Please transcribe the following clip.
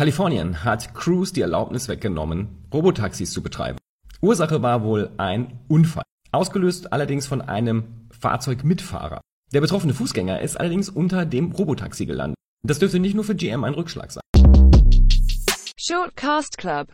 Kalifornien hat Cruise die Erlaubnis weggenommen, Robotaxis zu betreiben. Ursache war wohl ein Unfall, ausgelöst allerdings von einem Fahrzeugmitfahrer. Der betroffene Fußgänger ist allerdings unter dem Robotaxi gelandet. Das dürfte nicht nur für GM ein Rückschlag sein. Shortcast Club